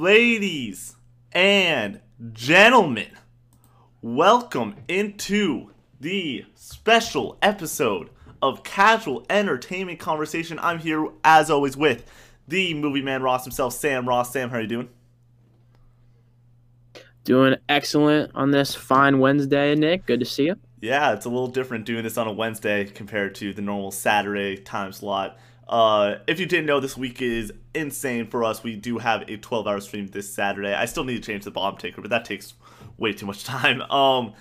ladies and gentlemen, welcome into the special episode of Casual Entertainment Conversation. I'm here, as always, with the movie man Ross himself, Sam Ross. Sam, how are you doing? Doing excellent on this fine Wednesday, Nick. Good to see you. Yeah, it's a little different doing this on a Wednesday compared to the normal Saturday time slot. Uh, if you didn't know, this week is insane for us. We do have a 12 hour stream this Saturday. I still need to change the bomb taker, but that takes way too much time. Um,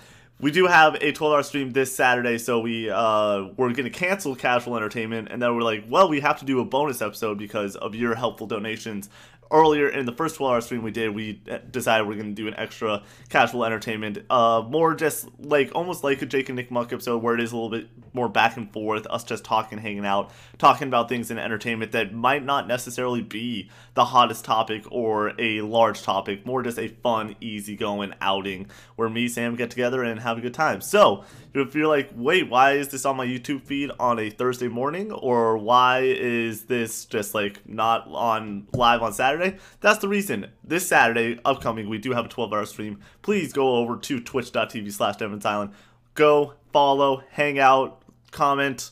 we do have a 12 hour stream this Saturday, so we uh, we're gonna cancel casual entertainment, and then we're like, well, we have to do a bonus episode because of your helpful donations earlier in the first 12 hour stream we did, we decided we're going to do an extra casual entertainment. Uh, more just like almost like a Jake and Nick Muck episode where it is a little bit more back and forth, us just talking, hanging out, talking about things in entertainment that might not necessarily be the hottest topic or a large topic, more just a fun, easygoing outing where me, Sam get together and have a good time. So, if you're like, wait, why is this on my YouTube feed on a Thursday morning? Or why is this just like not on live on Saturday? That's the reason. This Saturday, upcoming, we do have a 12 hour stream. Please go over to twitch.tv slash Nevin's Island. Go, follow, hang out, comment,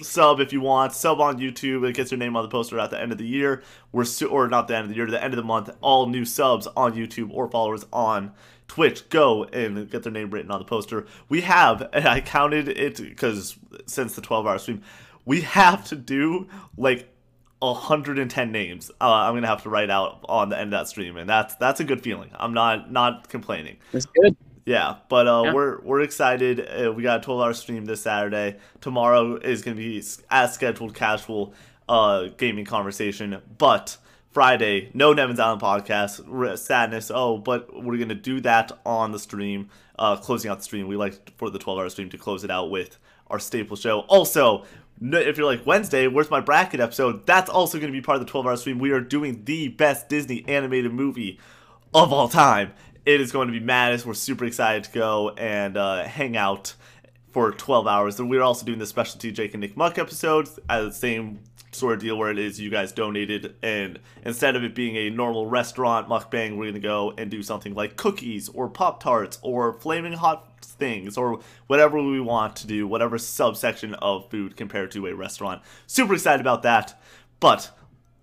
sub if you want. Sub on YouTube. It gets your name on the poster at the end of the year. We're su- or not the end of the year, to the end of the month. All new subs on YouTube or followers on Twitch, go and get their name written on the poster. We have, and I counted it because since the 12 hour stream, we have to do like 110 names. Uh, I'm gonna have to write out on the end of that stream, and that's that's a good feeling. I'm not not complaining. That's good. Yeah, but uh, yeah. we're we're excited. Uh, we got a 12 hour stream this Saturday. Tomorrow is gonna be as scheduled, casual uh, gaming conversation, but Friday, no Nevin's Island podcast. Sadness. Oh, but we're gonna do that on the stream, uh, closing out the stream. We like for the 12 hour stream to close it out with our staple show. Also, if you're like Wednesday, where's my bracket episode? That's also gonna be part of the 12 hour stream. We are doing the best Disney animated movie of all time. It is going to be madness. We're super excited to go and uh, hang out for 12 hours. And we're also doing the specialty Jake and Nick Muck episodes at the same sort of deal where it is you guys donated and instead of it being a normal restaurant mukbang we're gonna go and do something like cookies or pop tarts or flaming hot things or whatever we want to do whatever subsection of food compared to a restaurant. Super excited about that. But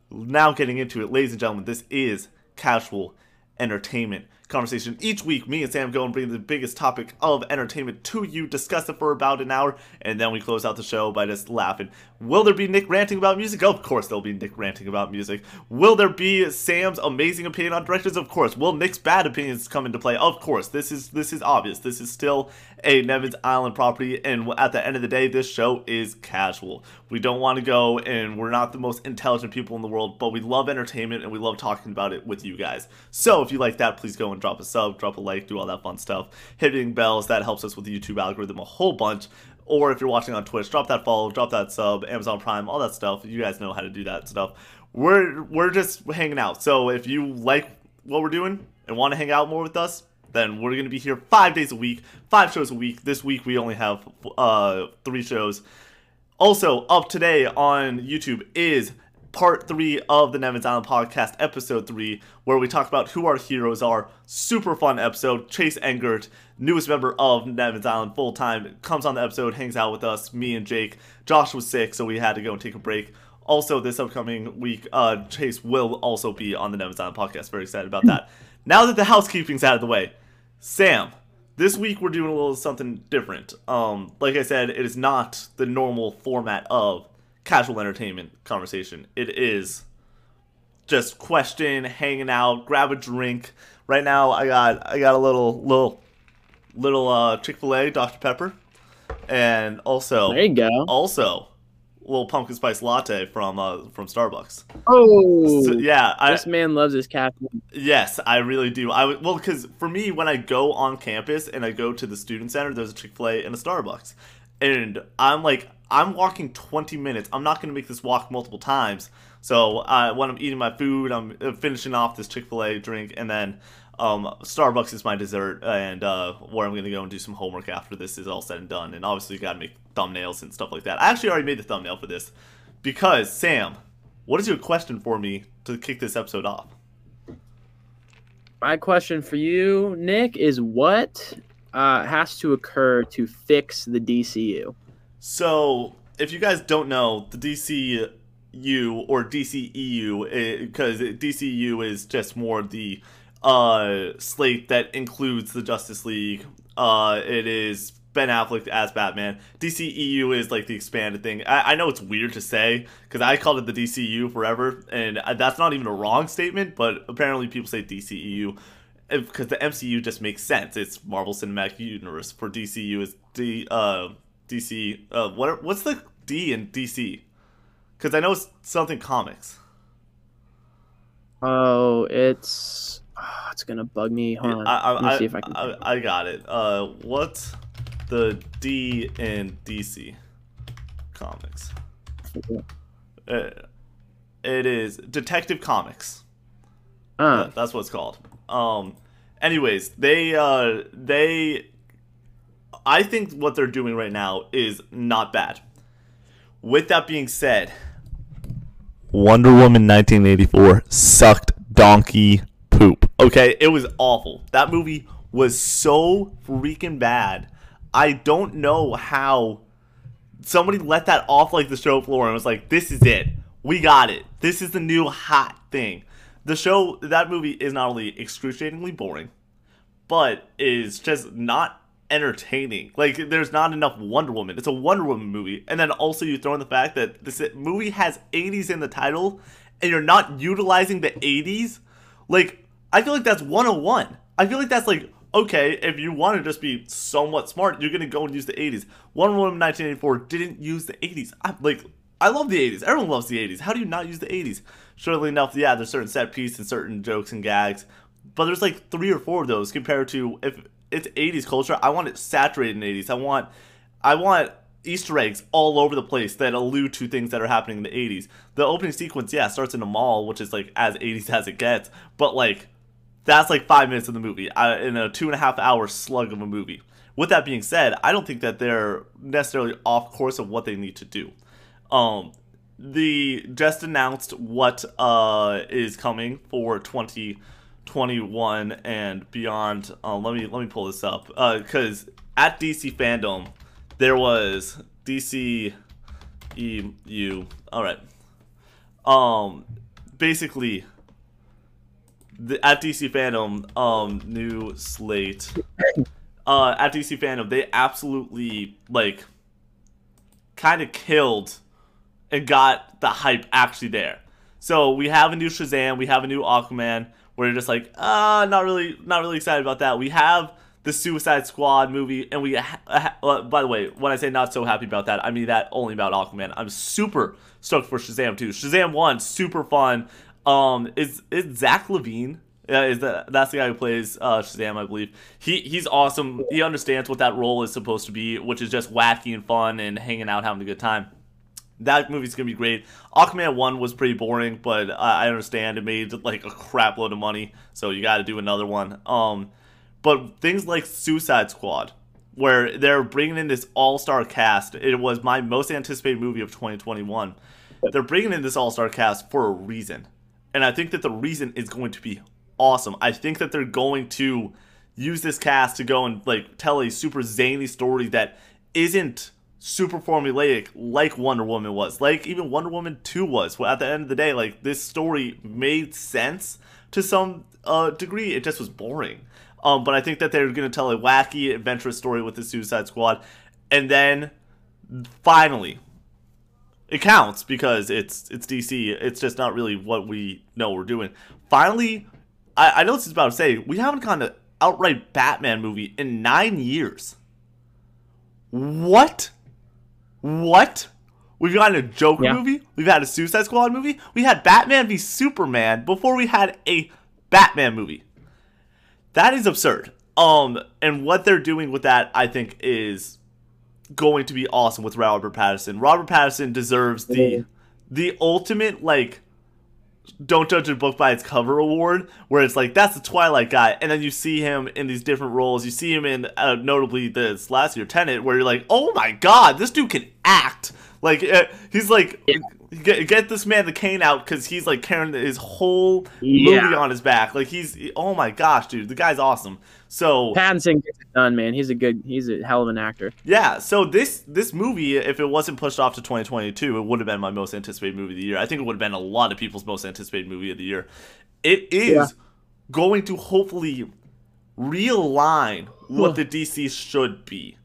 now getting into it ladies and gentlemen this is casual entertainment conversation. Each week, me and Sam go and bring the biggest topic of entertainment to you, discuss it for about an hour, and then we close out the show by just laughing. Will there be Nick ranting about music? Of course there'll be Nick ranting about music. Will there be Sam's amazing opinion on directors? Of course. Will Nick's bad opinions come into play? Of course. This is this is obvious. This is still a Nevin's Island property, and at the end of the day, this show is casual. We don't want to go, and we're not the most intelligent people in the world, but we love entertainment and we love talking about it with you guys. So if you like that, please go and drop a sub, drop a like, do all that fun stuff. Hitting bells, that helps us with the YouTube algorithm a whole bunch. Or if you're watching on Twitch, drop that follow, drop that sub, Amazon Prime, all that stuff. You guys know how to do that stuff. We're we're just hanging out. So if you like what we're doing and want to hang out more with us, then we're going to be here five days a week, five shows a week. This week we only have uh, three shows. Also, up today on YouTube is part three of the Nevin's Island podcast, episode three, where we talk about who our heroes are. Super fun episode. Chase Engert, newest member of Nevin's Island full time, comes on the episode, hangs out with us, me and Jake. Josh was sick, so we had to go and take a break. Also, this upcoming week, uh, Chase will also be on the Nevin's Island podcast. Very excited about that. Now that the housekeeping's out of the way, Sam, this week we're doing a little something different. Um, like I said, it is not the normal format of casual entertainment conversation. It is just question, hanging out, grab a drink. Right now, I got I got a little little little uh, Chick Fil A Dr Pepper, and also there you go. Also, little pumpkin spice latte from uh from Starbucks. Oh, so, yeah, I, this man loves his caffeine. Yes, I really do. I well, because for me, when I go on campus and I go to the student center, there's a Chick Fil A and a Starbucks, and I'm like, I'm walking 20 minutes. I'm not gonna make this walk multiple times. So uh, when I'm eating my food, I'm uh, finishing off this Chick Fil A drink, and then um, Starbucks is my dessert, and uh, where I'm gonna go and do some homework after this is all said and done. And obviously, you gotta make thumbnails and stuff like that. I actually already made the thumbnail for this because Sam, what is your question for me to kick this episode off? my question for you, Nick, is what uh, has to occur to fix the DCU? So, if you guys don't know, the DCU or DCEU, because DCU is just more the uh, slate that includes the Justice League. Uh, it is Ben Affleck as Batman. DCEU is like the expanded thing. I, I know it's weird to say because I called it the DCU forever, and that's not even a wrong statement, but apparently people say DCEU because the MCU just makes sense. It's Marvel Cinematic Universe. For DCU is the uh DC uh what what's the D in DC? Because I know it's something comics. Oh, it's oh, it's gonna bug me. Hold on. I, I, Let me see if I can. I, I got it. Uh, what's the D in DC comics? Uh, it is Detective Comics. Uh. that's what it's called. Um, anyways, they uh, they, I think what they're doing right now is not bad. With that being said, Wonder Woman 1984 sucked donkey poop. Okay, it was awful. That movie was so freaking bad. I don't know how somebody let that off like the show floor and was like, "This is it. We got it. This is the new hot thing." The show, that movie is not only excruciatingly boring, but is just not entertaining. Like, there's not enough Wonder Woman. It's a Wonder Woman movie. And then also, you throw in the fact that this movie has 80s in the title, and you're not utilizing the 80s. Like, I feel like that's 101. I feel like that's like, okay, if you want to just be somewhat smart, you're to go and use the 80s. Wonder Woman 1984 didn't use the 80s. I, like, I love the 80s. Everyone loves the 80s. How do you not use the 80s? Surely enough, yeah, there's certain set pieces and certain jokes and gags, but there's like three or four of those compared to if it's 80s culture. I want it saturated in 80s. I want, I want Easter eggs all over the place that allude to things that are happening in the 80s. The opening sequence, yeah, starts in a mall, which is like as 80s as it gets, but like that's like five minutes of the movie uh, in a two and a half hour slug of a movie. With that being said, I don't think that they're necessarily off course of what they need to do. Um, the just announced what uh is coming for 2021 and beyond. Uh, let me let me pull this up because uh, at DC FanDome there was DC EU. All right. Um, basically, the, at DC FanDome, um, new slate. Uh, at DC FanDome, they absolutely like kind of killed and got the hype actually there. So we have a new Shazam, we have a new Aquaman. We're just like, uh, not really, not really excited about that. We have the Suicide Squad movie, and we. Ha- ha- uh, by the way, when I say not so happy about that, I mean that only about Aquaman. I'm super stoked for Shazam too. Shazam one, super fun. Um, is is Zachary Levi? Yeah, is that that's the guy who plays uh, Shazam, I believe. He he's awesome. He understands what that role is supposed to be, which is just wacky and fun and hanging out, having a good time that movie's gonna be great. Aquaman one was pretty boring, but I, I understand it made like a crap load of money, so you got to do another one. Um, but things like Suicide Squad, where they're bringing in this all star cast, it was my most anticipated movie of 2021. They're bringing in this all star cast for a reason, and I think that the reason is going to be awesome. I think that they're going to use this cast to go and like tell a super zany story that isn't super formulaic like Wonder Woman was, like even Wonder Woman 2 was. Well, at the end of the day, like this story made sense to some uh, degree. It just was boring. Um, but I think that they're going to tell a wacky, adventurous story with the Suicide Squad. And then finally, it counts because it's it's DC. It's just not really what we know we're doing. Finally, I, I know this is about to say, we haven't gotten an outright Batman movie in nine years. What? What? We've gotten a Joker yeah. movie. We've had a Suicide Squad movie. We had Batman v Superman before we had a Batman movie. That is absurd. Um, and what they're doing with that, I think, is going to be awesome with Robert Pattinson. Robert Pattinson deserves the the ultimate like don't judge a book by its cover award, where it's like that's the Twilight guy, and then you see him in these different roles. You see him in uh, notably this last year Tenet, where you're like, oh my god, this dude can act. Like uh, he's like, yeah. Get, get, this man the cane out because he's like carrying his whole yeah. movie on his back. Like he's, oh my gosh, dude, the guy's awesome. So Pattinson gets it done, man. He's a good, he's a hell of an actor. Yeah. So this this movie, if it wasn't pushed off to 2022, it would have been my most anticipated movie of the year. I think it would have been a lot of people's most anticipated movie of the year. It is yeah. going to hopefully realign what the DC should be.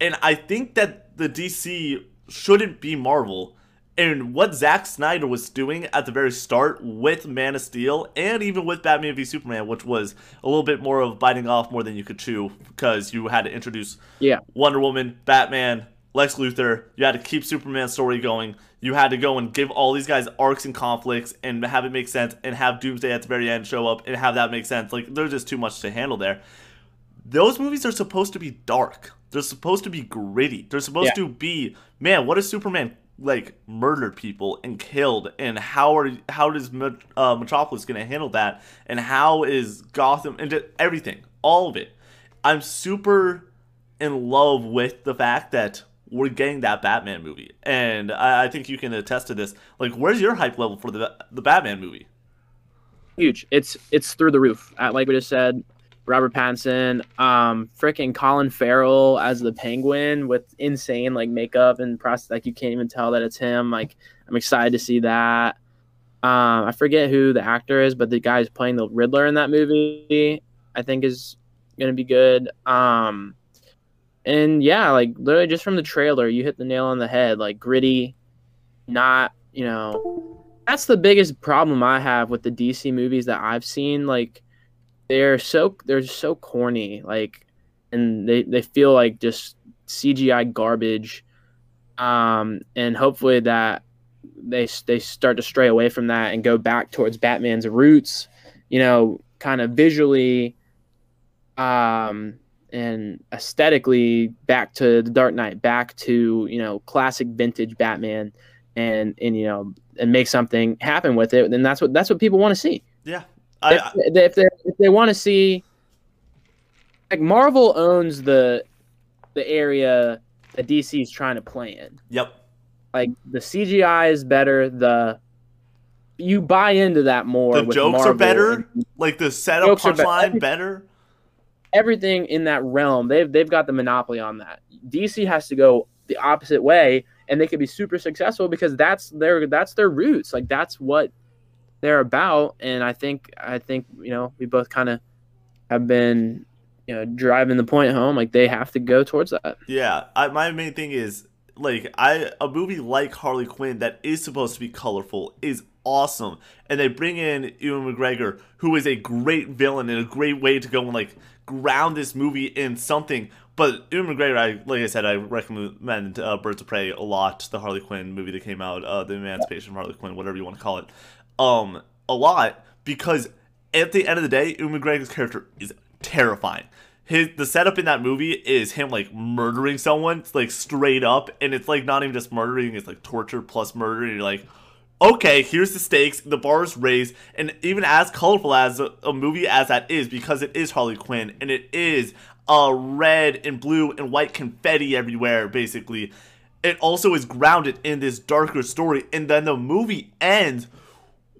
And I think that the DC shouldn't be Marvel. And what Zack Snyder was doing at the very start with Man of Steel and even with Batman v Superman, which was a little bit more of biting off more than you could chew because you had to introduce yeah. Wonder Woman, Batman, Lex Luthor. You had to keep Superman's story going. You had to go and give all these guys arcs and conflicts and have it make sense and have Doomsday at the very end show up and have that make sense. Like, there's just too much to handle there. Those movies are supposed to be dark. They're supposed to be gritty. They're supposed yeah. to be, man, what if Superman like murdered people and killed and how are how does uh, Metropolis going to handle that? And how is Gotham and everything all of it. I'm super in love with the fact that we're getting that Batman movie. And I, I think you can attest to this. Like where's your hype level for the the Batman movie? Huge. It's it's through the roof. Like we just said Robert Pattinson, um, freaking Colin Farrell as the Penguin with insane like makeup and process. Like you can't even tell that it's him. Like I'm excited to see that. Um, I forget who the actor is, but the guy who's playing the Riddler in that movie, I think is gonna be good. Um, and yeah, like literally just from the trailer, you hit the nail on the head. Like gritty, not you know. That's the biggest problem I have with the DC movies that I've seen. Like they're so they're so corny like and they they feel like just CGI garbage. Um and hopefully that they they start to stray away from that and go back towards Batman's roots you know kind of visually um and aesthetically back to the Dark Knight back to you know classic vintage Batman and and you know and make something happen with it then that's what that's what people want to see. Yeah. I, if, if they if they want to see, like Marvel owns the the area that DC is trying to play in. Yep. Like the CGI is better. The you buy into that more. The jokes Marvel. are better. Like the setup punchline better. Everything in that realm, they've they've got the monopoly on that. DC has to go the opposite way, and they could be super successful because that's their that's their roots. Like that's what they're about. And I think I think you know we both kind of have been you know driving the point home. Like they have to go towards that. Yeah, I, my main thing is like I a movie like Harley Quinn that is supposed to be colorful is awesome, and they bring in Ewan McGregor, who is a great villain and a great way to go and like ground this movie in something. But Ewan McGregor, I like I said, I recommend uh, Birds of Prey a lot. The Harley Quinn movie that came out, uh, the Emancipation of Harley Quinn, whatever you want to call it um a lot because at the end of the day, Ewan McGregor's character is terrifying. His the setup in that movie is him like murdering someone like straight up, and it's like not even just murdering; it's like torture plus murder. And you're like, okay, here's the stakes. The bar is raised, and even as colorful as a, a movie as that is, because it is Harley Quinn and it is uh, red and blue and white confetti everywhere, basically. It also is grounded in this darker story, and then the movie ends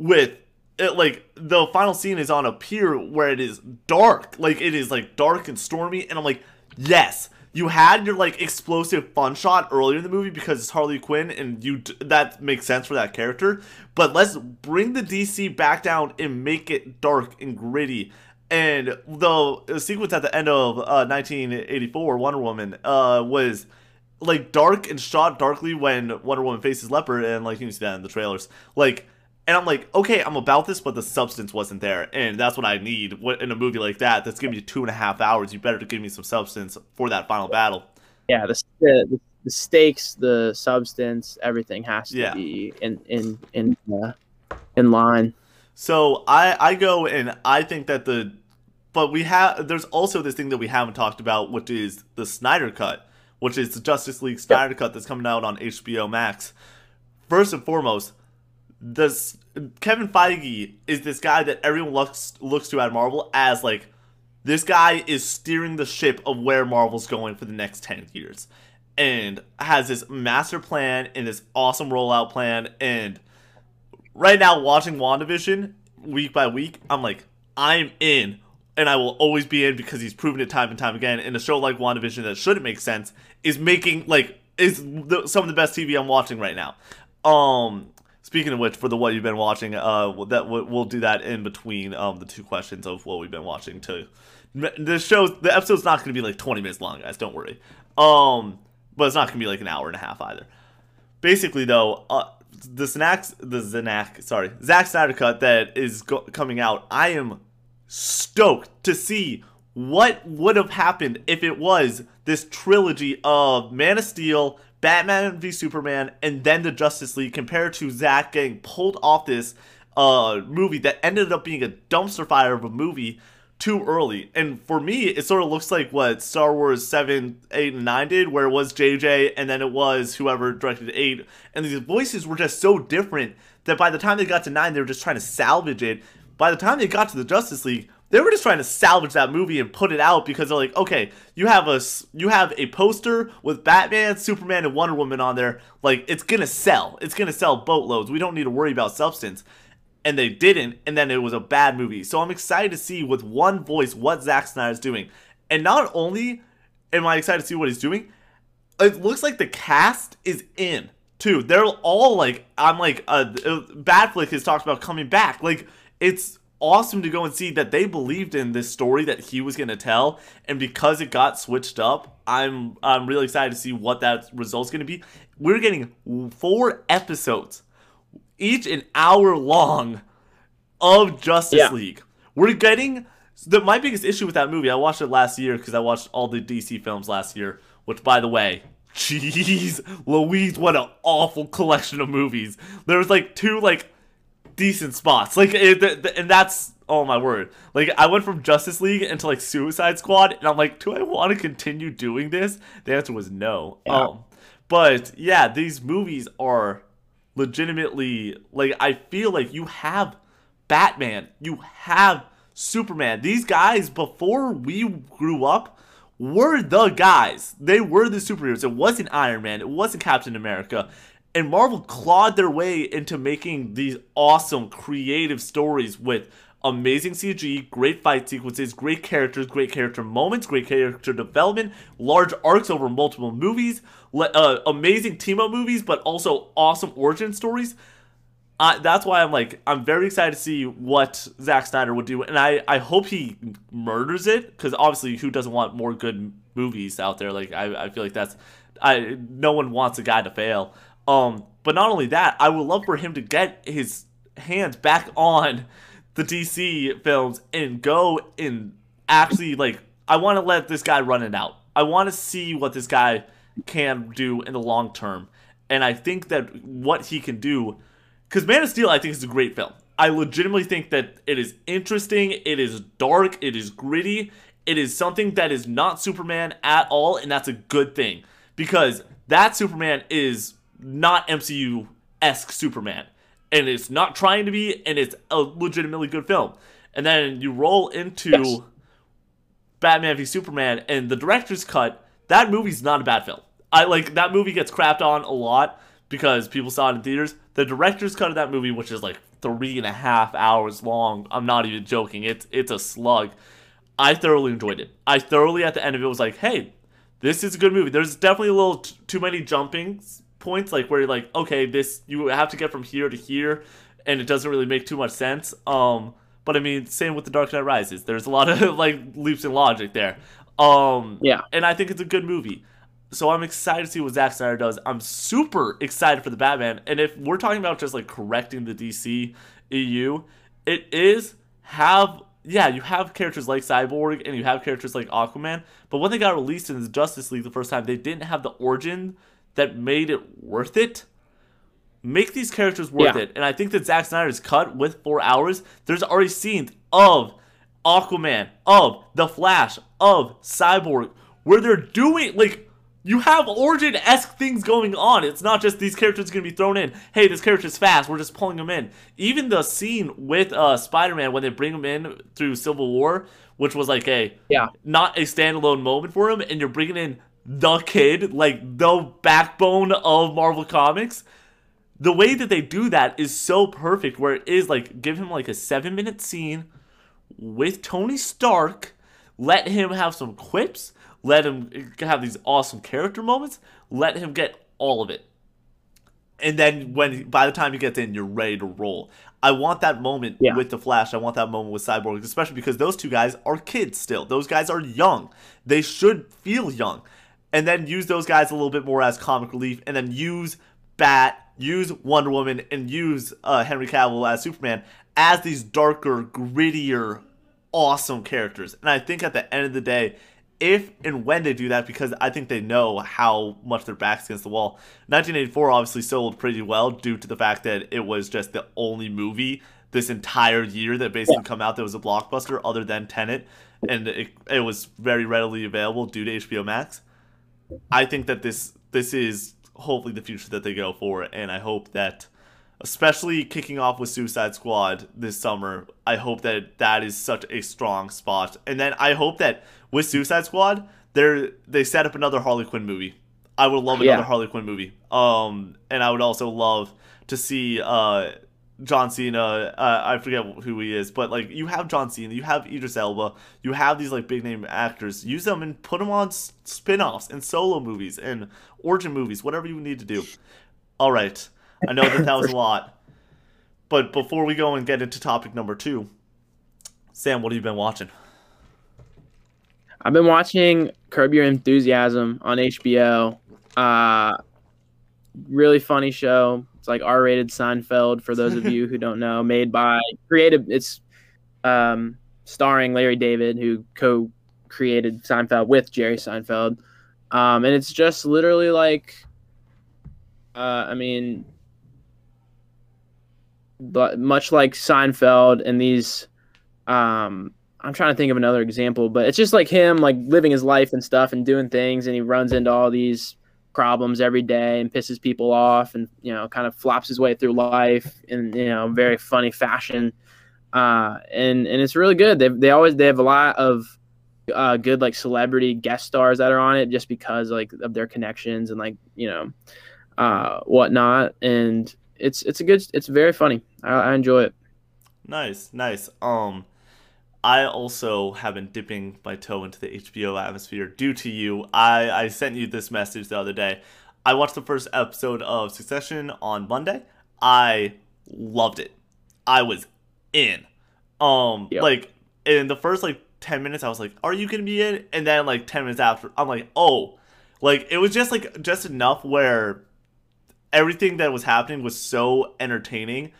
with it, like the final scene is on a pier where it is dark. Like it is like dark and stormy and i'm like yes you had your like explosive fun shot earlier in the movie because it's harley quinn and you that makes sense for that character. But let's bring the dc back down and make it dark and gritty. And the sequence at the end of uh, 1984 wonder woman uh, was like dark and shot darkly when wonder woman faces leopard and like you can see that in the trailers. Like and I'm like, okay, I'm about this, but the substance wasn't there, and that's what I need What in a movie like that. That's giving you two and a half hours. You better give me some substance for that final battle. Yeah, the the, the stakes, the substance, everything has to yeah. be in in in uh, in line. So I I go and I think that the, but we have there's also this thing that we haven't talked about, which is the Snyder cut, which is the Justice League Snyder yep. cut that's coming out on HBO Max. First and foremost this Kevin Feige is this guy that everyone looks looks to at Marvel as like this guy is steering the ship of where Marvel's going for the next 10 years. and has this master plan and this awesome rollout plan. And right now, watching WandaVision week by week, I'm like, I'm in. And I will always be in because he's proven it time and time again. And a show like WandaVision that shouldn't make sense is making like is the, some of the best TV I'm watching right now. Um, speaking of which, for the what you've been watching, uh, that we'll do that in between um the two questions of what we've been watching too. The show, the episode's not going to be like 20 minutes long, guys. Don't worry. Um, but it's not going to be like an hour and a half either. Basically, though, uh, the snacks, the Zanak, sorry, Zack Snyder cut that is go- coming out. I am stoked to see what would have happened if it was this trilogy of Man of Steel, Batman v Superman, and then the Justice League compared to Zack getting pulled off this uh, movie that ended up being a dumpster fire of a movie too early. And for me, it sort of looks like what Star Wars 7, 8, and 9 did, where it was JJ and then it was whoever directed 8. And these voices were just so different that by the time they got to 9, they were just trying to salvage it. By the time they got to the Justice League, they were just trying to salvage that movie and put it out because they're like, okay, you have a you have a poster with Batman, Superman, and Wonder Woman on there. Like it's gonna sell. It's gonna sell boatloads. We don't need to worry about substance. And they didn't, and then it was a bad movie. So I'm excited to see with one voice what Zack Snyder is doing. And not only am I excited to see what he's doing, it looks like the cast is in too. They're all like, I'm like, uh, Batfleck has talked about coming back. Like it's awesome to go and see that they believed in this story that he was going to tell and because it got switched up i'm i'm really excited to see what that result's going to be we're getting four episodes each an hour long of justice yeah. league we're getting the my biggest issue with that movie i watched it last year because i watched all the dc films last year which by the way Jeez, Louise, what an awful collection of movies. There was like two like decent spots. Like, it, and that's oh my word. Like, I went from Justice League into like Suicide Squad, and I'm like, do I want to continue doing this? The answer was no. Yeah. Um, but yeah, these movies are legitimately like I feel like you have Batman, you have Superman. These guys before we grew up were the guys. They were the superheroes. It wasn't Iron Man. It wasn't Captain America and Marvel clawed their way into making these awesome creative stories with amazing CG, great fight sequences, great characters, great character moments, great character development, large arcs over multiple movies, uh, amazing team up movies, but also awesome origin stories. Uh, that's why I'm like I'm very excited to see what Zack Snyder would do, and I I hope he murders it because obviously who doesn't want more good movies out there? Like I I feel like that's I no one wants a guy to fail. Um, but not only that, I would love for him to get his hands back on the DC films and go and actually like I want to let this guy run it out. I want to see what this guy can do in the long term. And I think that what he can do cuz Man of Steel I think is a great film. I legitimately think that it is interesting, it is dark, it is gritty, it is something that is not Superman at all and that's a good thing because that Superman is not MCU esque Superman. And it's not trying to be, and it's a legitimately good film. And then you roll into yes. Batman v Superman, and the director's cut, that movie's not a bad film. I like that movie gets crapped on a lot because people saw it in theaters. The director's cut of that movie, which is like three and a half hours long, I'm not even joking. It's it's a slug. I thoroughly enjoyed it. I thoroughly at the end of it was like, hey, this is a good movie. There's definitely a little t- too many jumpings points like where you're like okay this you have to get from here to here and it doesn't really make too much sense. Um but i mean same with the dark knight rises. There's a lot of like leaps in logic there. Um yeah. and i think it's a good movie. So i'm excited to see what Zack Snyder does. I'm super excited for the batman. And if we're talking about just like correcting the dc eu it is have yeah, you have characters like Cyborg and you have characters like Aquaman, but when they got released in the Justice League the first time, they didn't have the origin that made it worth it. Make these characters worth yeah. it. And I think that Zack Snyder's cut with four hours, there's already scenes of Aquaman, of The Flash, of Cyborg, where they're doing like you have origin esque things going on. It's not just these characters gonna be thrown in. Hey, this character's fast. We're just pulling them in. Even the scene with uh, Spider Man when they bring him in through Civil War, which was like a yeah not a standalone moment for him, and you're bringing in the kid, like the backbone of Marvel Comics. The way that they do that is so perfect, where it is like give him like a seven minute scene with Tony Stark, let him have some quips, let him have these awesome character moments, let him get all of it. And then when by the time he gets in, you're ready to roll. I want that moment yeah. with the Flash. I want that moment with Cyborg, especially because those two guys are kids still. Those guys are young. They should feel young. And then use those guys a little bit more as comic relief, and then use Bat, use Wonder Woman, and use uh, Henry Cavill as Superman as these darker, grittier, awesome characters. And I think at the end of the day, if and when they do that, because I think they know how much their back's against the wall. 1984 obviously sold pretty well due to the fact that it was just the only movie this entire year that basically yeah. come out that was a blockbuster other than Tenet, and it, it was very readily available due to HBO Max. I think that this this is hopefully the future that they go for, and I hope that especially kicking off with Suicide Squad this summer. I hope that that is such a strong spot. And then I hope that with Suicide Squad, they they set up another Harley Quinn movie. I would love another yeah. Harley Quinn movie. Um, and I would also love to see uh John Cena. Uh, I forget who he is, but like you have John Cena, you have Idris Elba, you have these like big name actors. Use them and put them on spin-offs and solo movies and origin movies, whatever you need to do. All right. I know that that was a lot. But before we go and get into topic number two, Sam, what have you been watching? I've been watching Curb Your Enthusiasm on HBO. Uh, really funny show. It's like R-rated Seinfeld for those of you who don't know. Made by creative. It's um, starring Larry David, who co-created Seinfeld with Jerry Seinfeld, um, and it's just literally like, uh, I mean, but much like Seinfeld and these um I'm trying to think of another example, but it's just like him like living his life and stuff and doing things and he runs into all these problems every day and pisses people off and you know kind of flops his way through life in you know very funny fashion uh and and it's really good they they always they have a lot of uh good like celebrity guest stars that are on it just because like of their connections and like you know uh whatnot and it's it's a good it's very funny. I, I enjoy it. Nice, nice. Um, I also have been dipping my toe into the HBO atmosphere due to you. I I sent you this message the other day. I watched the first episode of Succession on Monday. I loved it. I was in. Um, yep. like in the first like ten minutes, I was like, "Are you gonna be in?" And then like ten minutes after, I'm like, "Oh." Like it was just like just enough where everything that was happening was so entertaining.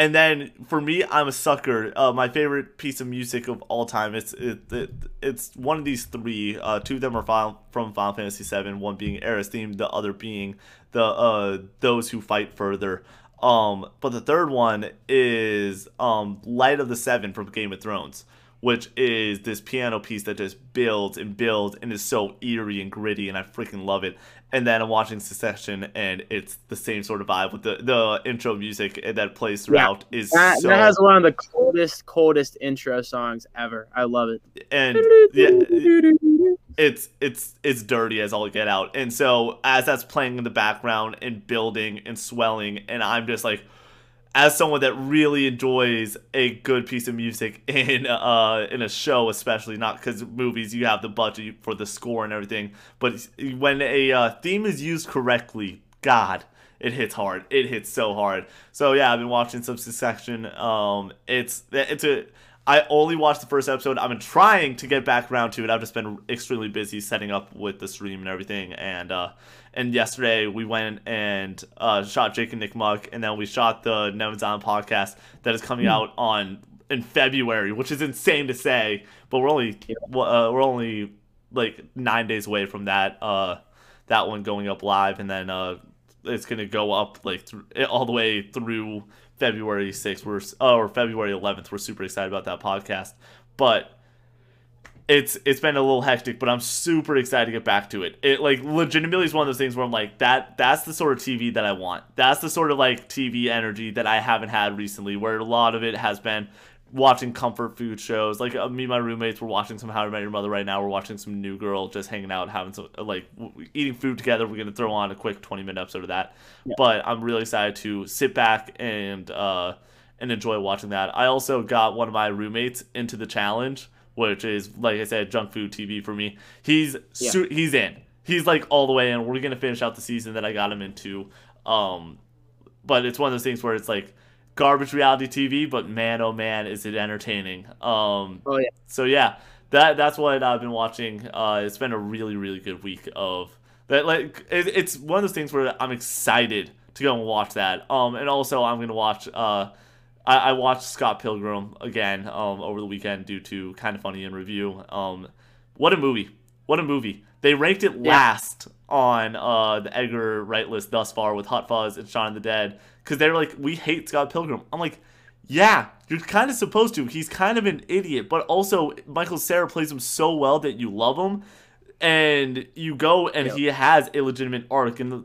And then for me, I'm a sucker. Uh, my favorite piece of music of all time. It's it, it it's one of these three. Uh, two of them are final, from Final Fantasy VII. One being Aerith's theme, the other being the uh those who fight further. Um, but the third one is um Light of the Seven from Game of Thrones which is this piano piece that just builds and builds and is so eerie and gritty, and I freaking love it. And then I'm watching Succession, and it's the same sort of vibe with the the intro music that plays throughout. Yeah, is that, so... that has one of the coldest, coldest intro songs ever. I love it. And yeah, it's it's it's dirty as all get out. And so as that's playing in the background and building and swelling, and I'm just like as someone that really enjoys a good piece of music in uh in a show especially not because movies you have the budget for the score and everything but when a uh, theme is used correctly god it hits hard it hits so hard so yeah i've been watching some succession um it's it's a I only watched the first episode. I've been trying to get back around to it. I've just been extremely busy setting up with the stream and everything. And uh, and yesterday we went and uh, shot Jake and Nick Muck, and then we shot the Nevin's Island podcast that is coming mm. out on in February, which is insane to say. But we're only uh, we're only like nine days away from that uh, that one going up live, and then uh, it's gonna go up like th- all the way through February sixth. We're oh, or February eleventh. We're super excited about that podcast, but it's it's been a little hectic, but I'm super excited to get back to it. It like legitimately is one of those things where I'm like that that's the sort of TV that I want. That's the sort of like TV energy that I haven't had recently, where a lot of it has been watching comfort food shows. Like uh, me and my roommates were watching some How to Met Your Mother right now. We're watching some New Girl, just hanging out, having some uh, like w- eating food together. We're gonna throw on a quick twenty minute episode of that. Yeah. But I'm really excited to sit back and uh, and enjoy watching that. I also got one of my roommates into the challenge, which is like I said, junk food TV for me. He's yeah. su- he's in. He's like all the way in. We're gonna finish out the season that I got him into. Um, but it's one of those things where it's like garbage reality TV, but man, oh man, is it entertaining. Um, oh yeah. So yeah, that that's what I've been watching. Uh, it's been a really really good week of that. Like it, it's one of those things where I'm excited to go and watch that. Um, and also I'm gonna watch. Uh, I, I watched Scott Pilgrim again. Um, over the weekend due to kind of funny in review. Um, what a movie! What a movie! They ranked it yeah. last on uh, the Edgar Wright list thus far with Hot Fuzz and Shaun of the Dead because they're like, we hate Scott Pilgrim. I'm like, yeah, you're kind of supposed to. He's kind of an idiot, but also Michael Cera plays him so well that you love him, and you go and yep. he has a legitimate arc. And the,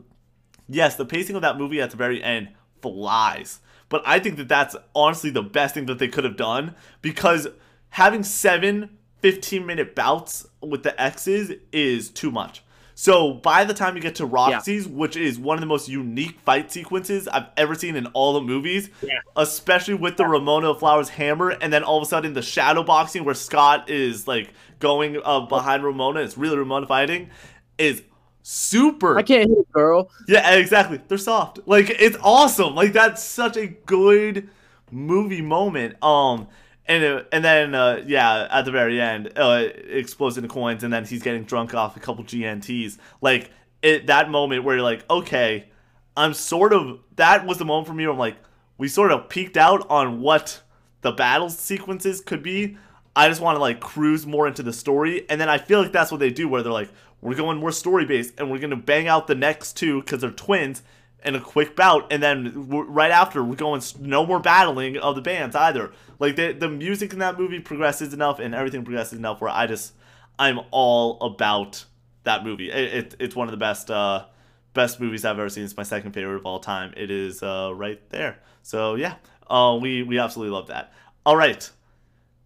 yes, the pacing of that movie at the very end flies. But I think that that's honestly the best thing that they could have done because having seven 15 minute bouts with the X's is too much. So by the time you get to Roxy's, yeah. which is one of the most unique fight sequences I've ever seen in all the movies, yeah. especially with the Ramona Flowers hammer, and then all of a sudden the shadow boxing where Scott is like going uh, behind Ramona, it's really Ramona fighting, is super. I can't hit a girl. Yeah, exactly. They're soft. Like it's awesome. Like that's such a good movie moment. Um and it, and then uh, yeah, at the very end, uh, it explodes into coins, and then he's getting drunk off a couple GNTs. Like it, that moment where you're like, okay, I'm sort of. That was the moment for me where I'm like, we sort of peaked out on what the battle sequences could be. I just want to like cruise more into the story, and then I feel like that's what they do, where they're like, we're going more story based, and we're gonna bang out the next two because they're twins, in a quick bout, and then right after we're going no more battling of the bands either. Like the the music in that movie progresses enough, and everything progresses enough where I just I'm all about that movie. It, it it's one of the best uh, best movies I've ever seen. It's my second favorite of all time. It is uh, right there. So yeah, uh, we we absolutely love that. All right,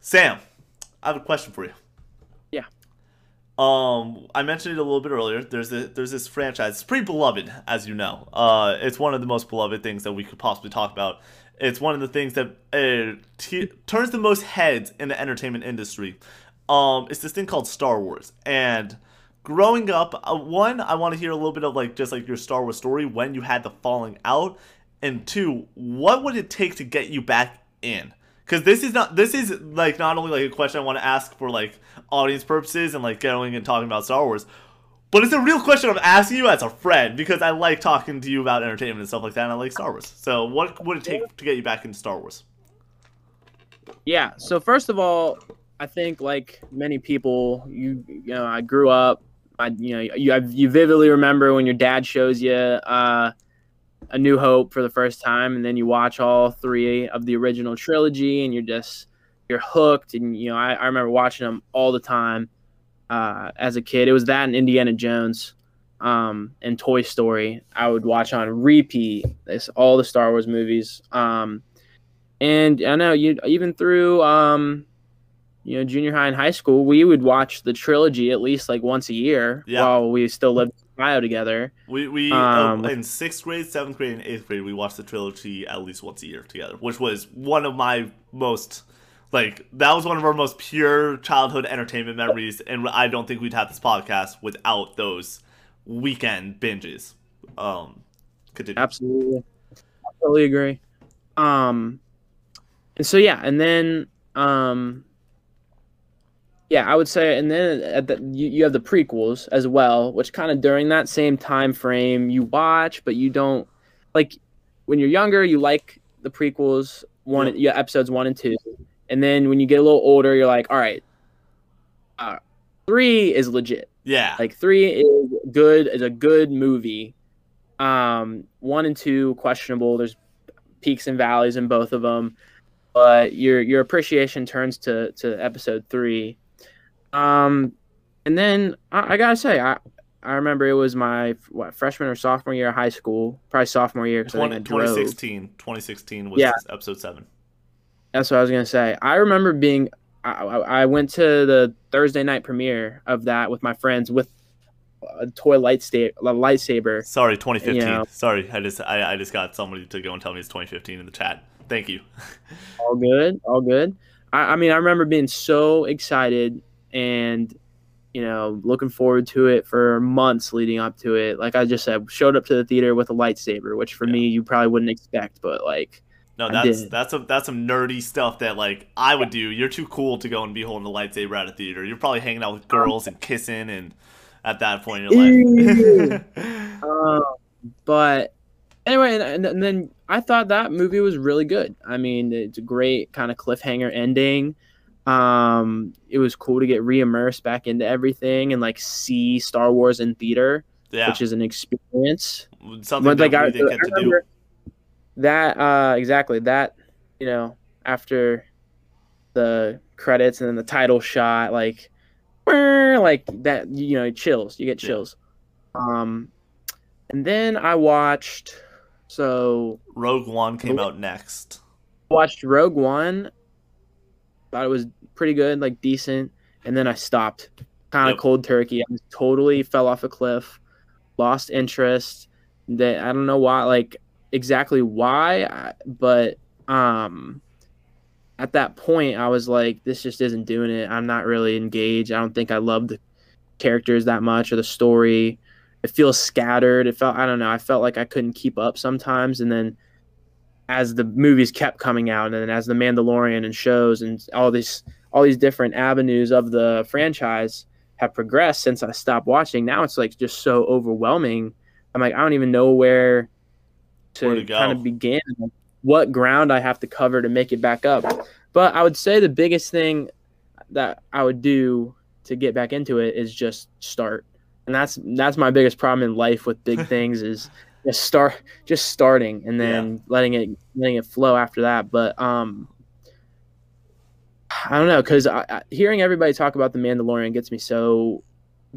Sam, I have a question for you. Um, I mentioned it a little bit earlier. There's there's this franchise. It's pretty beloved, as you know. Uh, it's one of the most beloved things that we could possibly talk about. It's one of the things that uh, t- turns the most heads in the entertainment industry. Um, it's this thing called Star Wars. And growing up, uh, one, I want to hear a little bit of like just like your Star Wars story when you had the falling out, and two, what would it take to get you back in? Because this is not this is like not only like a question I want to ask for like audience purposes and like going and talking about Star Wars, but it's a real question I'm asking you as a friend because I like talking to you about entertainment and stuff like that, and I like Star Wars. So, what would it take to get you back into Star Wars? Yeah. So first of all, I think like many people, you you know, I grew up. I you know you you vividly remember when your dad shows you. Uh, a New Hope for the first time, and then you watch all three of the original trilogy, and you're just you're hooked. And you know, I, I remember watching them all the time uh, as a kid. It was that and Indiana Jones um, and Toy Story. I would watch on repeat. This all the Star Wars movies. Um, and I know you even through um, you know junior high and high school, we would watch the trilogy at least like once a year yeah. while we still lived bio together. We we um, uh, in sixth grade, seventh grade, and eighth grade, we watched the trilogy at least once a year together, which was one of my most like that was one of our most pure childhood entertainment memories, and I don't think we'd have this podcast without those weekend binges. Um, continue. Absolutely, I totally agree. Um, and so yeah, and then um yeah, I would say, and then at the, you, you have the prequels as well, which kind of during that same time frame you watch, but you don't like when you're younger. You like the prequels one, yeah, yeah episodes one and two, and then when you get a little older, you're like, all right, uh, three is legit. Yeah, like three is good. is a good movie. Um, one and two questionable. There's peaks and valleys in both of them, but your your appreciation turns to to episode three um, and then I, I gotta say, I I remember it was my what freshman or sophomore year of high school, probably sophomore year. 20, 2016, 2016 was yeah. episode seven. That's what I was gonna say. I remember being. I, I went to the Thursday night premiere of that with my friends with a toy lightsaber. lightsaber. Sorry, 2015. You know. Sorry, I just I, I just got somebody to go and tell me it's 2015 in the chat. Thank you. all good, all good. I, I mean, I remember being so excited and you know looking forward to it for months leading up to it. Like I just said, showed up to the theater with a lightsaber, which for yeah. me you probably wouldn't expect, but like. No, that's that's some that's some nerdy stuff that like I would do. You're too cool to go and be holding the lightsaber at a theater. You're probably hanging out with girls and kissing and at that point in your life. uh, but anyway, and, and, then I thought that movie was really good. I mean, it's a great kind of cliffhanger ending. Um, it was cool to get re-immersed back into everything and like see Star Wars in theater, yeah. which is an experience. Something but, like, I, to do. That uh, exactly that you know after the credits and then the title shot, like like that you know chills you get chills yeah. um and then i watched so rogue one came out next watched rogue one thought it was pretty good like decent and then i stopped kind of yep. cold turkey i totally fell off a cliff lost interest that i don't know why like exactly why but um at that point, I was like, this just isn't doing it. I'm not really engaged. I don't think I love the characters that much or the story. It feels scattered. It felt, I don't know, I felt like I couldn't keep up sometimes. And then as the movies kept coming out, and then as the Mandalorian and shows and all these, all these different avenues of the franchise have progressed since I stopped watching, now it's like just so overwhelming. I'm like, I don't even know where to, where to kind of begin what ground I have to cover to make it back up. But I would say the biggest thing that I would do to get back into it is just start. And that's that's my biggest problem in life with big things is just start just starting and then yeah. letting it letting it flow after that. But um I don't know because hearing everybody talk about the Mandalorian gets me so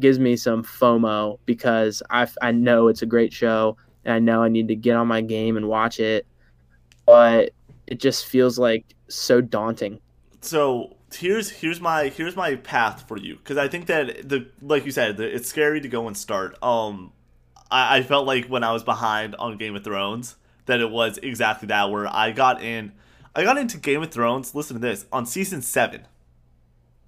gives me some FOMO because I I know it's a great show and I know I need to get on my game and watch it but it just feels like so daunting. So here's here's my here's my path for you because I think that the like you said the, it's scary to go and start. Um, I, I felt like when I was behind on Game of Thrones that it was exactly that where I got in. I got into Game of Thrones. Listen to this on season seven.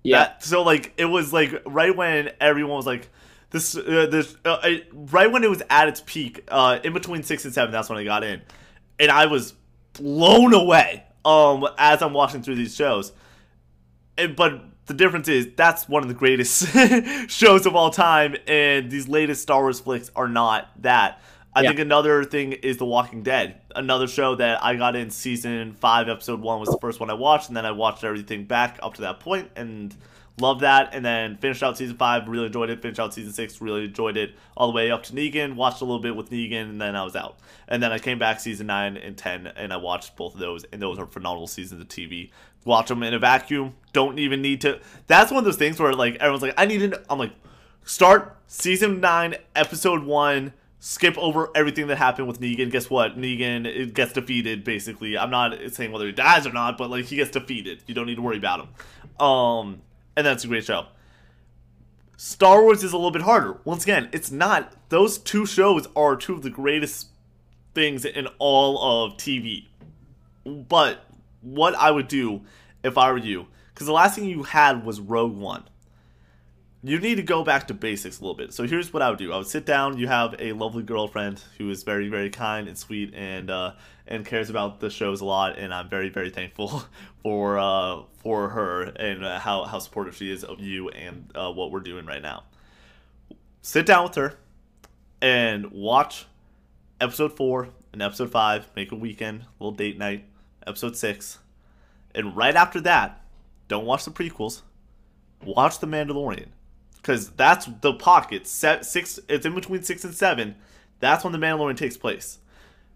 Yeah. That, so like it was like right when everyone was like this uh, this uh, I, right when it was at its peak. Uh, in between six and seven, that's when I got in, and I was blown away um as I'm watching through these shows. And, but the difference is that's one of the greatest shows of all time, and these latest Star Wars flicks are not that. I yeah. think another thing is The Walking Dead, another show that I got in season five, episode one was the first one I watched, and then I watched everything back up to that point, and loved that. And then finished out season five, really enjoyed it. Finished out season six, really enjoyed it all the way up to Negan. Watched a little bit with Negan, and then I was out. And then I came back season nine and ten, and I watched both of those, and those are phenomenal seasons of TV. Watch them in a vacuum. Don't even need to. That's one of those things where like everyone's like, I need to. I'm like, start season nine, episode one skip over everything that happened with Negan. Guess what? Negan gets defeated, basically. I'm not saying whether he dies or not, but like he gets defeated. You don't need to worry about him. Um, and that's a great show. Star Wars is a little bit harder. Once again, it's not. Those two shows are two of the greatest things in all of TV. But what I would do if I were you, because the last thing you had was Rogue One you need to go back to basics a little bit. So here's what I would do. I would sit down. You have a lovely girlfriend who is very, very kind and sweet and uh, and cares about the shows a lot. And I'm very, very thankful for uh, for her and uh, how how supportive she is of you and uh, what we're doing right now. Sit down with her and watch episode four and episode five. Make a weekend, little date night. Episode six, and right after that, don't watch the prequels. Watch The Mandalorian because that's the pocket. Set six. It's in between six and seven. That's when the Mandalorian takes place.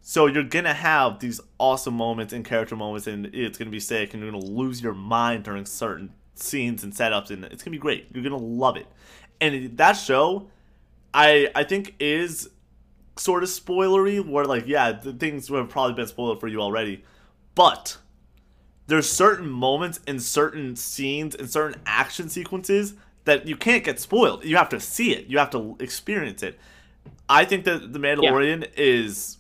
So you're gonna have these awesome moments and character moments, and it's gonna be sick, and you're gonna lose your mind during certain scenes and setups, and it's gonna be great. You're gonna love it. And that show, I I think is sort of spoilery, where like yeah, the things have probably been spoiled for you already, but there's certain moments in certain scenes and certain action sequences that you can't get spoiled. You have to see it. You have to experience it. I think that The Mandalorian yeah. is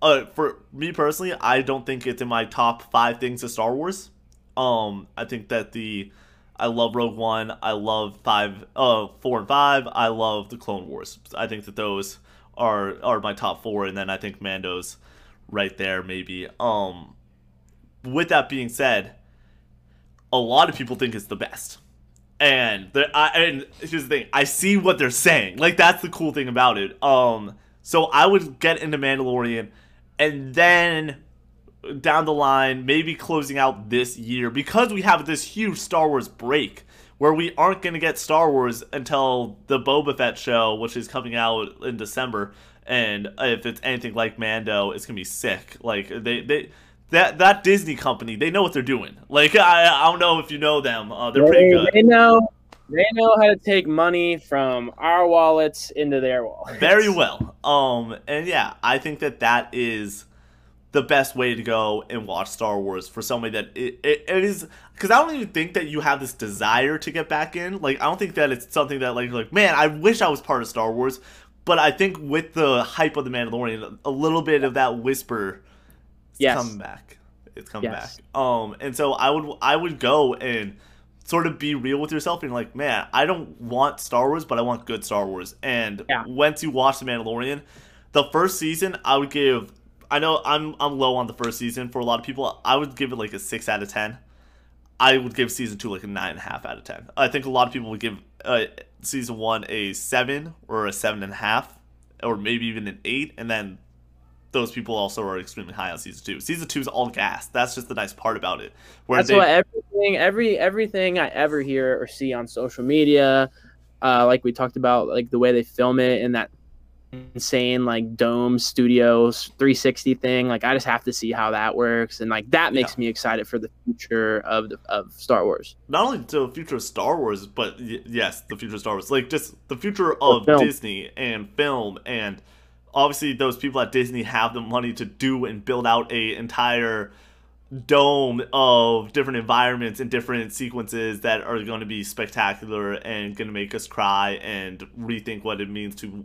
uh, for me personally, I don't think it's in my top five things of Star Wars. Um, I think that the I love Rogue One. I love five, uh, four and five. I love the Clone Wars. I think that those are are my top four, and then I think Mando's right there maybe. Um, with that being said, a lot of people think it's the best. And I, and here's the thing, I see what they're saying. Like that's the cool thing about it. Um, so I would get into Mandalorian, and then down the line, maybe closing out this year because we have this huge Star Wars break where we aren't going to get Star Wars until the Boba Fett show, which is coming out in December. And if it's anything like Mando, it's gonna be sick. Like they they that that Disney company, they know what they're doing. Like I I don't know if you know them. Uh, they're they, pretty good. They know they know how to take money from our wallets into their wallets. Very well. Um and yeah, I think that that is the best way to go and watch Star Wars for somebody that it, it, it is because I don't even think that you have this desire to get back in. Like I don't think that it's something that like like man, I wish I was part of Star Wars. But I think with the hype of the Mandalorian, a little bit of that whisper is yes. coming back. It's coming yes. back. Um, and so I would I would go and sort of be real with yourself and like, man, I don't want Star Wars, but I want good Star Wars. And yeah. once you watch the Mandalorian, the first season I would give I know I'm I'm low on the first season for a lot of people. I would give it like a six out of ten. I would give season two like a nine and a half out of ten. I think a lot of people would give uh, season one a seven or a seven and a half, or maybe even an eight, and then those people also are extremely high on season two. Season two is all gas. That's just the nice part about it. Where That's they, what everything, every everything I ever hear or see on social media, uh, like we talked about, like the way they film it and that insane like dome studios 360 thing like i just have to see how that works and like that makes yeah. me excited for the future of the, of star wars not only the future of star wars but y- yes the future of star wars like just the future of disney and film and obviously those people at disney have the money to do and build out a entire dome of different environments and different sequences that are going to be spectacular and going to make us cry and rethink what it means to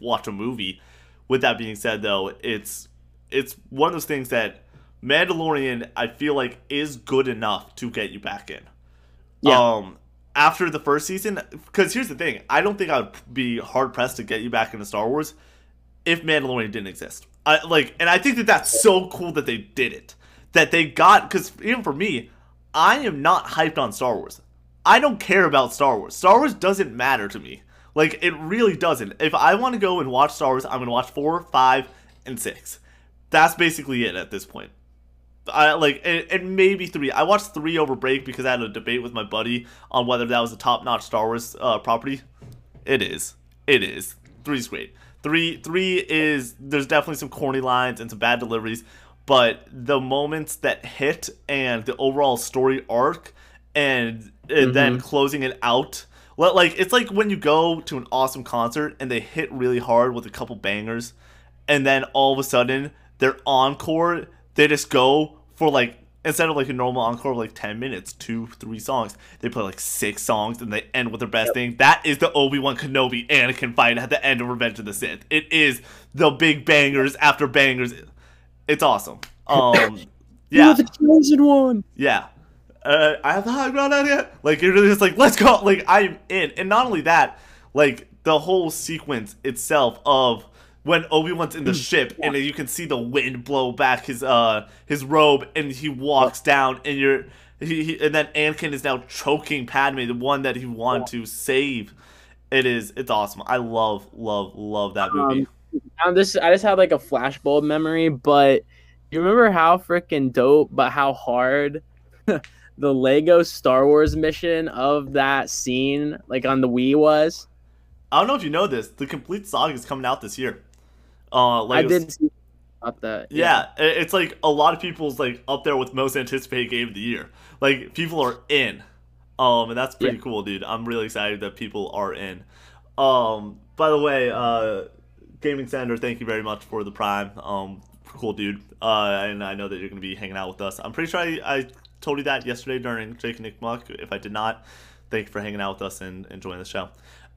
watch a movie. With that being said, though, it's it's one of those things that Mandalorian I feel like is good enough to get you back in. Yeah. Um, after the first season, because here's the thing, I don't think I would be hard pressed to get you back into Star Wars if Mandalorian didn't exist. I like, and I think that that's so cool that they did it. That they got because even for me, I am not hyped on Star Wars. I don't care about Star Wars. Star Wars doesn't matter to me. Like it really doesn't. If I want to go and watch Star Wars, I'm gonna watch four, five, and six. That's basically it at this point. I like and, and maybe three. I watched three over break because I had a debate with my buddy on whether that was a top-notch Star Wars uh, property. It is. It is. Three's great. Three three is there's definitely some corny lines and some bad deliveries, but the moments that hit and the overall story arc and, and mm-hmm. then closing it out like it's like when you go to an awesome concert and they hit really hard with a couple bangers, and then all of a sudden their encore they just go for like instead of like a normal encore of like 10 minutes two three songs they play like six songs and they end with their best yep. thing. That is the obi-wan kenobi anakin fight at the end of revenge of the sith. It is the big bangers after bangers. It's awesome. Um yeah. You're the chosen one. Yeah. Uh, I have the high ground out yet. Like you're just like, let's go. Like I'm in, and not only that, like the whole sequence itself of when Obi Wan's in the mm. ship yeah. and you can see the wind blow back his uh his robe and he walks down and you're he, he and then Anakin is now choking Padme, the one that he wanted yeah. to save. It is it's awesome. I love love love that movie. Um, this I just had like a flashbulb memory, but you remember how freaking dope, but how hard the Lego Star Wars mission of that scene, like on the Wii, was? I don't know if you know this. The complete saga is coming out this year. Uh, Lego's... I didn't see about that. Yeah. yeah, it's like a lot of people's like up there with most anticipated game of the year. Like people are in. Um, and that's pretty yeah. cool, dude. I'm really excited that people are in. Um, by the way, uh, Gaming Center, thank you very much for the Prime. Um, cool, dude. Uh, and I know that you're gonna be hanging out with us. I'm pretty sure I, I told you that yesterday during Jake and Nick Muck. If I did not, thank you for hanging out with us and enjoying the show.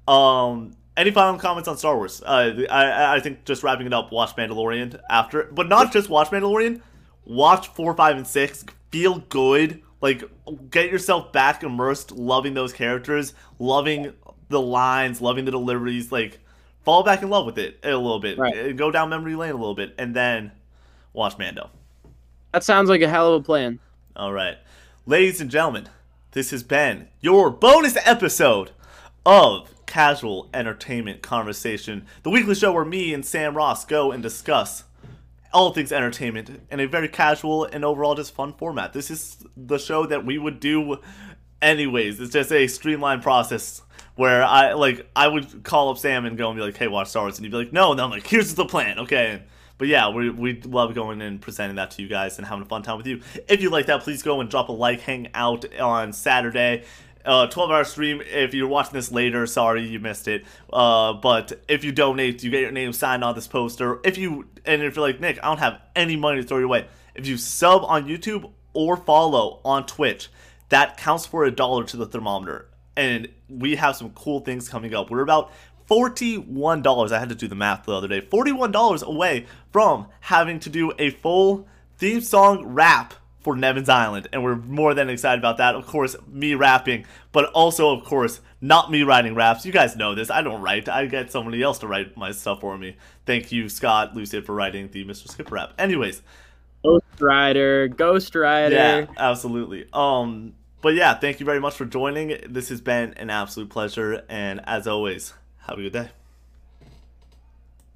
Um, any final comments on Star Wars? Uh, I I think just wrapping it up. Watch Mandalorian after, but not just watch Mandalorian. Watch four, five, and six. Feel good. Like get yourself back immersed, loving those characters, loving the lines, loving the deliveries. Like fall back in love with it a little bit. Right. Go down memory lane a little bit, and then watch Mando. That sounds like a hell of a plan. All right. Ladies and gentlemen, this has been your bonus episode of Casual Entertainment Conversation, the weekly show where me and Sam Ross go and discuss all things entertainment in a very casual and overall just fun format. This is the show that we would do anyways. It's just a streamlined process where I like I would call up Sam and go and be like, "Hey, watch Star Wars," and he'd be like, "No," and I'm like, "Here's the plan, okay." But yeah, we we love going and presenting that to you guys and having a fun time with you. If you like that, please go and drop a like. Hang out on Saturday. Uh, 12 hour stream. If you're watching this later, sorry you missed it. Uh, but if you donate, you get your name signed on this poster. If you and if you're like Nick, I don't have any money to throw your way. If you sub on YouTube or follow on Twitch, that counts for a dollar to the thermometer. And we have some cool things coming up. We're about $41. I had to do the math the other day. $41 away from having to do a full theme song rap for Nevin's Island. And we're more than excited about that. Of course, me rapping, but also, of course, not me writing raps. You guys know this. I don't write. I get somebody else to write my stuff for me. Thank you, Scott Lucid, for writing the Mr. Skip rap. Anyways. Ghost Rider, Ghost Rider. Yeah, absolutely. Um, but yeah, thank you very much for joining. This has been an absolute pleasure. And as always, have a good day.